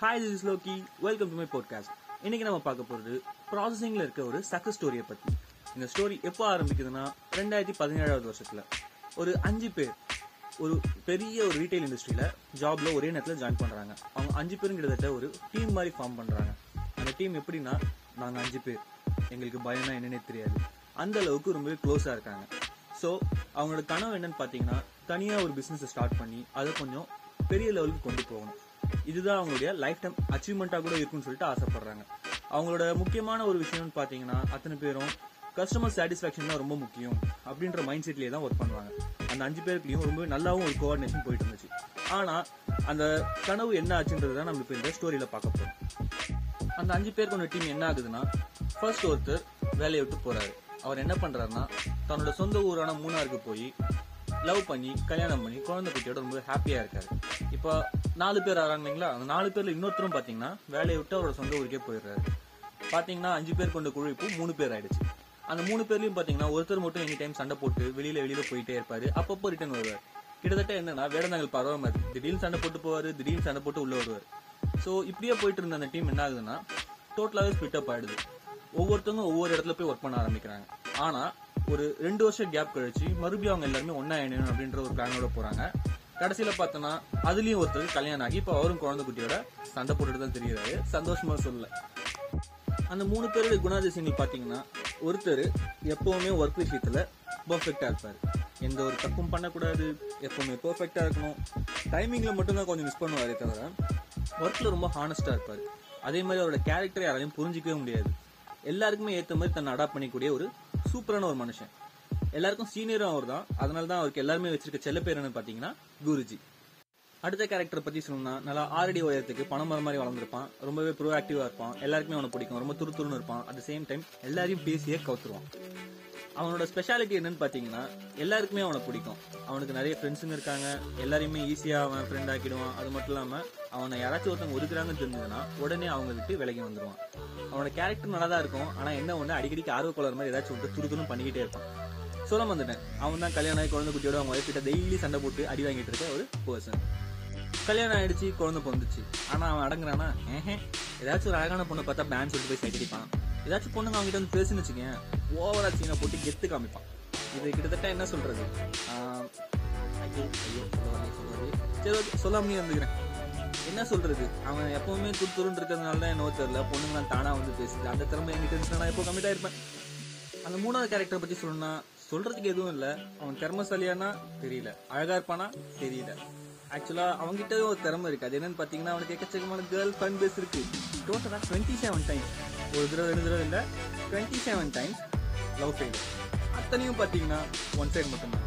Hi this is Loki welcome to my podcast இன்னைக்கு நம்ம பார்க்க போறது ப்ராசஸிங்ல இருக்க ஒரு சக்சஸ் ஸ்டோரியை பத்தி. இந்த ஸ்டோரி எப்போ ஆரம்பிக்குதுன்னா ரெண்டாயிரத்தி பதினேழாவது வருஷத்துல. ஒரு அஞ்சு பேர் ஒரு பெரிய ஒரு ரீட்டைல் இண்டஸ்ட்ரியில ஜாப்ல ஒரே நேரத்தில் ஜாயின் பண்றாங்க. அவங்க அஞ்சு பேரும் கிட்டத்தட்ட ஒரு டீம் மாதிரி ஃபார்ம் பண்றாங்க. அந்த டீம் எப்படின்னா நாங்கள் அஞ்சு பேர். எங்களுக்கு பயம்னா என்னன்னே தெரியாது. அந்த அளவுக்கு ரொம்பவே க்ளோஸா இருக்காங்க. ஸோ அவங்களோட கனவு என்னன்னு பார்த்தீங்கன்னா தனியாக ஒரு பிஸ்னஸை ஸ்டார்ட் பண்ணி அதை கொஞ்சம் பெரிய லெவலுக்கு கொண்டு போகணும். இதுதான் அவங்களுடைய லைஃப் டைம் அச்சீவ்மெண்ட்டாக கூட இருக்குன்னு சொல்லிட்டு ஆசைப்படுறாங்க. அவங்களோட முக்கியமான ஒரு விஷயம்னு பார்த்தீங்கன்னா அத்தனை பேரும் கஸ்டமர் சாட்டிஸ்ஃபேக்ஷன் தான் ரொம்ப முக்கியம் அப்படின்ற மைண்ட் செட்லேயே தான் ஒர்க் பண்ணுவாங்க. அந்த அஞ்சு பேருக்குலையும் ரொம்ப நல்லாவும் ஒரு கோஆர்டினேஷன் போயிட்டு இருந்துச்சு. ஆனால் அந்த கனவு என்ன ஆச்சுன்றது தான் நம்ம இப்போ இந்த ஸ்டோரியில் பார்க்க போகிறோம் அந்த அஞ்சு பேர் கொண்ட டீம் என்ன ஆகுதுன்னா ஃபர்ஸ்ட் ஒருத்தர் வேலையை விட்டு போகிறாரு அவர் என்ன பண்ணுறாருன்னா தன்னோட சொந்த ஊரான மூணாருக்கு போய் லவ் பண்ணி கல்யாணம் பண்ணி குழந்தை குட்டியோட ரொம்ப ஹாப்பியா இருக்காரு. இப்போ நாலு பேர் ஆறாங்க இல்லைங்களா? அந்த நாலு பேர்ல இன்னொருத்தரும் பாத்தீங்கன்னா வேலையை விட்டு அவரோட சொந்த ஊருக்கே போயிடுறாரு. பாத்தீங்கன்னா அஞ்சு பேர் கொண்ட குழு இப்போ மூணு பேர் ஆயிடுச்சு. அந்த மூணு பேர்லயும் பாத்தீங்கன்னா ஒருத்தர் மட்டும் எனி டைம் சண்டை போட்டு வெளியில வெளியில போயிட்டே இருப்பாரு. அப்பப்போ ரிட்டர்ன் வருவார். கிட்டத்தட்ட என்னன்னா வேடந்தாங்கல் பரவ மாதிரி. திடீர்னு சண்டை போட்டு போவாரு திடீர்னு சண்டை போட்டு உள்ள வருவார். ஸோ இப்படியே போயிட்டு இருந்த அந்த டீம் என்ன ஆகுதுன்னா டோட்டலாகவே ஸ்பிட் அப் ஆயிடுது. ஒவ்வொருத்தவங்க ஒவ்வொரு இடத்துல போய் ஒர்க் பண்ண ஆரம்பிக்கிறாங்க. ஆனா ஒரு ரெண்டு வருஷம் கேப் கழிச்சு மறுபடியும் அவங்க எல்லாருமே ஒன்னா இணையணும் அப்படின்ற ஒரு பிளானோட போறாங்க. கடைசியில பார்த்தோன்னா அதுலயும் ஒருத்தர் கல்யாணம் ஆகி இப்போ அவரும் குழந்தை குட்டியோட சண்டை போட்டுட்டு தான் தெரியுறாரு. சந்தோஷமா சொல்லல. அந்த மூணு பேருடைய குணாதிசயங்கள் பாத்தீங்கன்னா ஒருத்தர் எப்பவுமே ஒர்க் விஷயத்துல பர்ஃபெக்டா இருப்பாரு. எந்த ஒரு தப்பும் பண்ணக்கூடாது. எப்பவுமே பர்ஃபெக்டா இருக்கணும். டைமிங்ல மட்டும்தான் கொஞ்சம் மிஸ் பண்ணுவாரே தவிர ஒர்க்ல ரொம்ப ஹானஸ்டா இருப்பாரு. அதே மாதிரி அவரோட கேரக்டர் யாராலையும் புரிஞ்சிக்கவே முடியாது. எல்லாருக்குமே ஏற்ற மாதிரி தன்னை அடாப்ட் பண்ணிக்கூடிய ஒரு சூப்பரான ஒரு மனுஷன். எல்லாருக்கும் சீனியரும் அவர் தான் அதனால தான் அவருக்கு எல்லாருமே வச்சிருக்க செல்ல பேர் என்னன்னு பாத்தீங்கன்னா குருஜி. அடுத்த கேரக்டர் பத்தி சொல்லணும்னா நல்லா ஆறடி உயரத்துக்கு பணம் மரம் மாதிரி வளர்ந்துருப்பான். ரொம்பவே ப்ரோ ஆக்டிவா இருப்பான். எல்லாருக்குமே அவனை பிடிக்கும். ரொம்ப துருத்துருன்னு இருப்பான். அட் சேம் டைம் எல்லாரையும் பேசியே கவுத்துருவான். அவனோட ஸ்பெஷாலிட்டி என்னன்னு பாத்தீங்கன்னா எல்லாருக்குமே அவனை பிடிக்கும். அவனுக்கு நிறைய ஃப்ரெண்ட்ஸுங்க இருக்காங்க. எல்லாரையுமே ஈஸியா அவன் ஃப்ரெண்ட் ஆக்கிடுவான். அது மட்டும் இல்லாம அவனை யாராச்சும் ஒருத்தவங்க ஒதுக்குறாங்கன்னு தெரிஞ்சதுன்னா உடனே அவங்க விட்டு விலகி வந்துருவான். அவனோட கேரக்டர் நல்லா தான் இருக்கும். ஆனா என்ன ஒண்ணு அடிக்கடிக்கு ஆர்வ மாதிரி ஏதாச்சும் விட்டு துருதுன்னு பண்ணிக்கிட்டே இருப்பான். சொல்ல வந்துட்டேன் அவன் தான் கல்யாணம் ஆகி குழந்தை குட்டியோட அவங்க ஒய்ஃப் கிட்ட டெய்லி சண்டை போட்டு அடி வாங்கிட்டு இருக்க ஒரு பர்சன் கல்யாணம் ஆயிடுச்சு குழந்தை பிறந்துச்சு. ஆனா அவன் அடங்குறானா? ஏஹே. ஏதாச்சும் ஒரு அழகான பொண்ணை பார்த்தா பேன் சொல்லிட்டு போய் சைட் அடிப்பான். ஏதாச்சும் பொண்ணுங்க அவங்ககிட்ட வந்து பேசுன்னு வச்சுக்கேன் ஓவரா சீனை போட்டு கெத்து காமிப்பான். இது கிட்டத்தட்ட என்ன சொல்றது? சரி ஓகே சொல்லாமலே இருந்துக்கிறேன். என்ன சொல்றது? அவன் எப்பவுமே துருத்துருன்னு இருக்கிறதுனால தான் என்னவோ தெரியல. பொண்ணுங்களாம் தானா வந்து பேசுது அந்த திறமை என்கிட்ட இருந்துச்சுன்னா நான் எப்போ கம்மிட்டா இருப்பேன் அந்த மூணாவது கேரக்டரை பத்தி சொல்லணும்னா சொல்றதுக்கு எதுவும் இல்லை. அவன் திறமசாலியானா? தெரியல. அழகா இருப்பானா? தெரியல. ஆக்சுவலா அவங்கிட்ட ஒரு திறமை இருக்கு. அது என்னன்னு பாத்தீங்கன்னா அவனுக்கு எக்கச்சக்கமான கேர்ள் ஃபன் பேஸ் இருக்கு. டோட்டலா டுவெண்ட்டி செவன் டைம்ஸ் ஒரு தடவை ரெண்டு தடவை இல்லை twenty seven times love fail அத்தனையும் பார்த்தீங்கன்னா ஒன் சைடு மட்டும்தான்.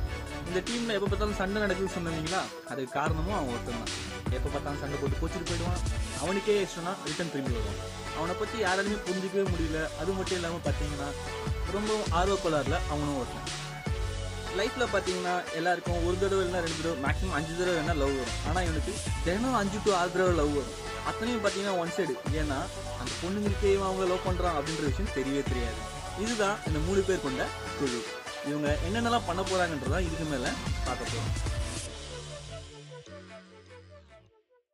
இந்த டீமில் எப்போ பார்த்தாலும் சண்டை நடக்குதுன்னு சொன்னீங்களா அதுக்கு காரணமும் அவன் ஒருத்தன் தான் எப்போ பார்த்தாலும் சண்டை போட்டு கோச்சிட்டு போயிடுவான். அவனுக்கே இஷ்டம்னா ரிட்டன் திரும்பி வருவான். அவனை பற்றி யாராலுமே புரிஞ்சிக்கவே முடியல. அது மட்டும் இல்லாமல் பார்த்தீங்கன்னா ரொம்ப ஆர்வக்கோளாறில் அவனும் ஒருத்தன். லைஃப்பில் பார்த்தீங்கன்னா எல்லாருக்கும் ஒரு தடவை இல்லைன்னா ரெண்டு தடவை மேக்ஸிமம் அஞ்சு தடவை வேணால் லவ் வரும். ஆனால் இவனுக்கு தினம் அஞ்சு டு ஆறு தடவை லவ் வரும். அத்தனையும் பார்த்தீங்கன்னா ஒன் சைடு ஏன்னா அந்த பொண்ணுங்களுக்கே அவங்க லவ் பண்ணுறான் அப்படின்ற விஷயம் தெரியவே தெரியாது. இதுதான் இந்த மூணு பேர் கொண்ட குழு. இவங்க என்னென்னலாம் பண்ண போகிறாங்கன்றதான் இதுக்கு மேலே பார்க்க போகிறோம்